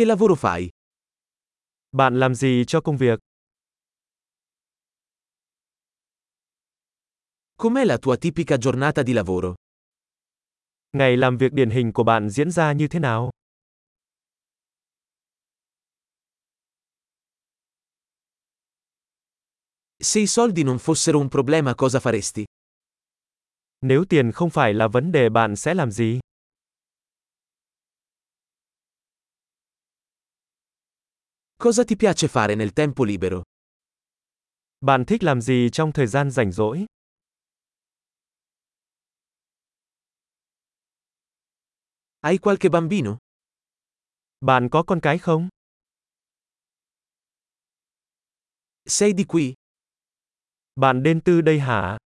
Che lavoro fai? Bạn làm gì cho công việc? Com'è la tua tipica giornata di lavoro? Ngày làm việc điển hình của bạn diễn ra như thế nào? Se i soldi non fossero un problema cosa faresti? Nếu tiền không phải là vấn đề bạn sẽ làm gì? Cosa ti piace fare nel tempo libero? Bạn thích làm gì trong thời gian rảnh rỗi? Hai qualche bambino? Bạn có con cái không? Sei di qui? Bạn đến từ đây hả?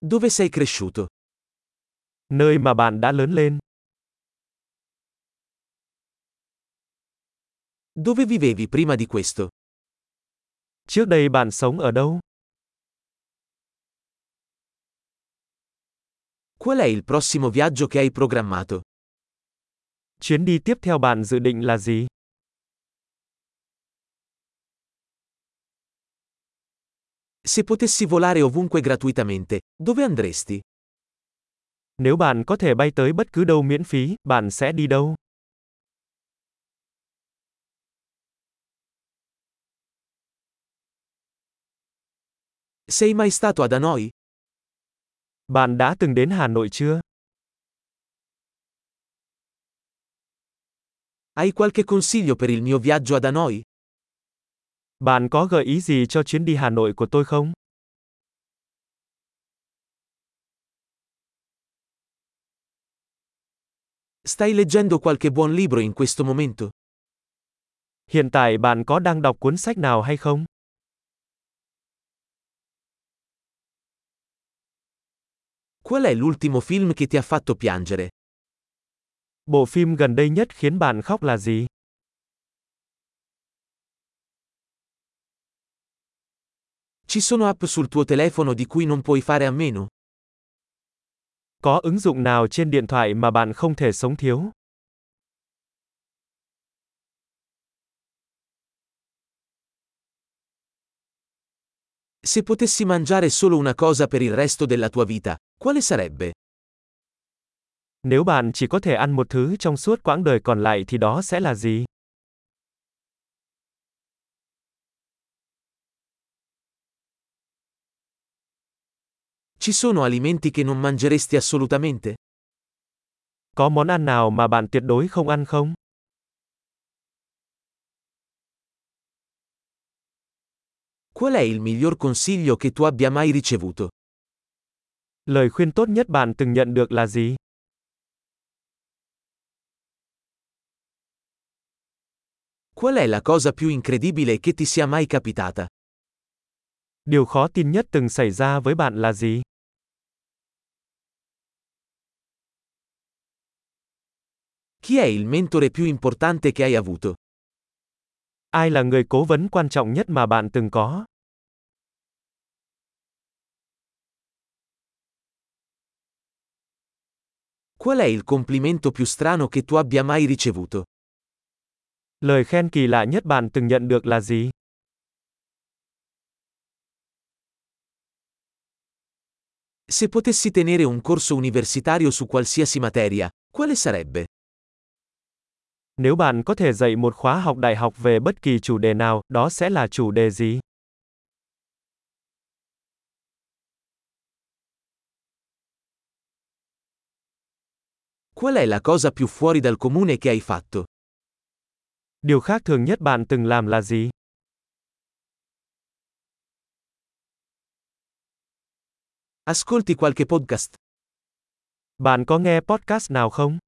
Dove sei cresciuto? Nơi mà bạn đã lớn lên. Dove vivevi prima di questo? Trước đây bạn sống ở đâu? Qual è il prossimo viaggio che hai programmato? Chuyến đi tiếp theo bạn dự định là gì? Se potessi volare ovunque gratuitamente, dove andresti? Nếu bạn có thể bay tới bất cứ đâu miễn phí, bạn sẽ đi đâu? Sei mai stato ad Hanoi? Bạn đã từng đến Hà Nội chưa? Hai qualche consiglio per il mio viaggio ad Hanoi? Bạn có gợi ý gì cho chuyến đi Hà Nội của tôi không? Stai leggendo qualche buon libro in questo momento? Hiện tại bạn có đang đọc cuốn sách nào hay không? Qual è l'ultimo film che ti ha fatto piangere? Bộ phim gần đây nhất khiến bạn khóc là gì? Ci sono app sul tuo telefono di cui non puoi fare a meno? Có ứng dụng nào trên điện thoại mà bạn không thể sống thiếu? Se potessi mangiare solo una cosa per il resto della tua vita, quale sarebbe? Nếu bạn chỉ có thể ăn một thứ trong suốt quãng đời còn lại thì đó sẽ là gì? Ci sono alimenti che non mangeresti assolutamente? Có món ăn nào mà bạn tuyệt đối không ăn không? Qual è il miglior consiglio che tu abbia mai ricevuto? Lời khuyên tốt nhất bạn từng nhận được là gì? Qual è la cosa più incredibile che ti sia mai capitata? Điều khó tin nhất từng xảy ra với bạn là gì? Chi è il mentore più importante che hai avuto? Ai là người cố vấn quan trọng nhất mà bạn từng có? Qual è il complimento più strano che tu abbia mai ricevuto? Lời khen kỳ lạ nhất bạn từng nhận được là gì? Se potessi tenere un corso universitario su qualsiasi materia, quale sarebbe? Nếu bạn có thể dạy một khóa học đại học về bất kỳ chủ đề nào, đó sẽ là chủ đề gì? Qual è la cosa più fuori dal comune che hai fatto? Điều khác thường nhất bạn từng làm là gì? Ascolti qualche podcast? Bạn có nghe podcast nào không?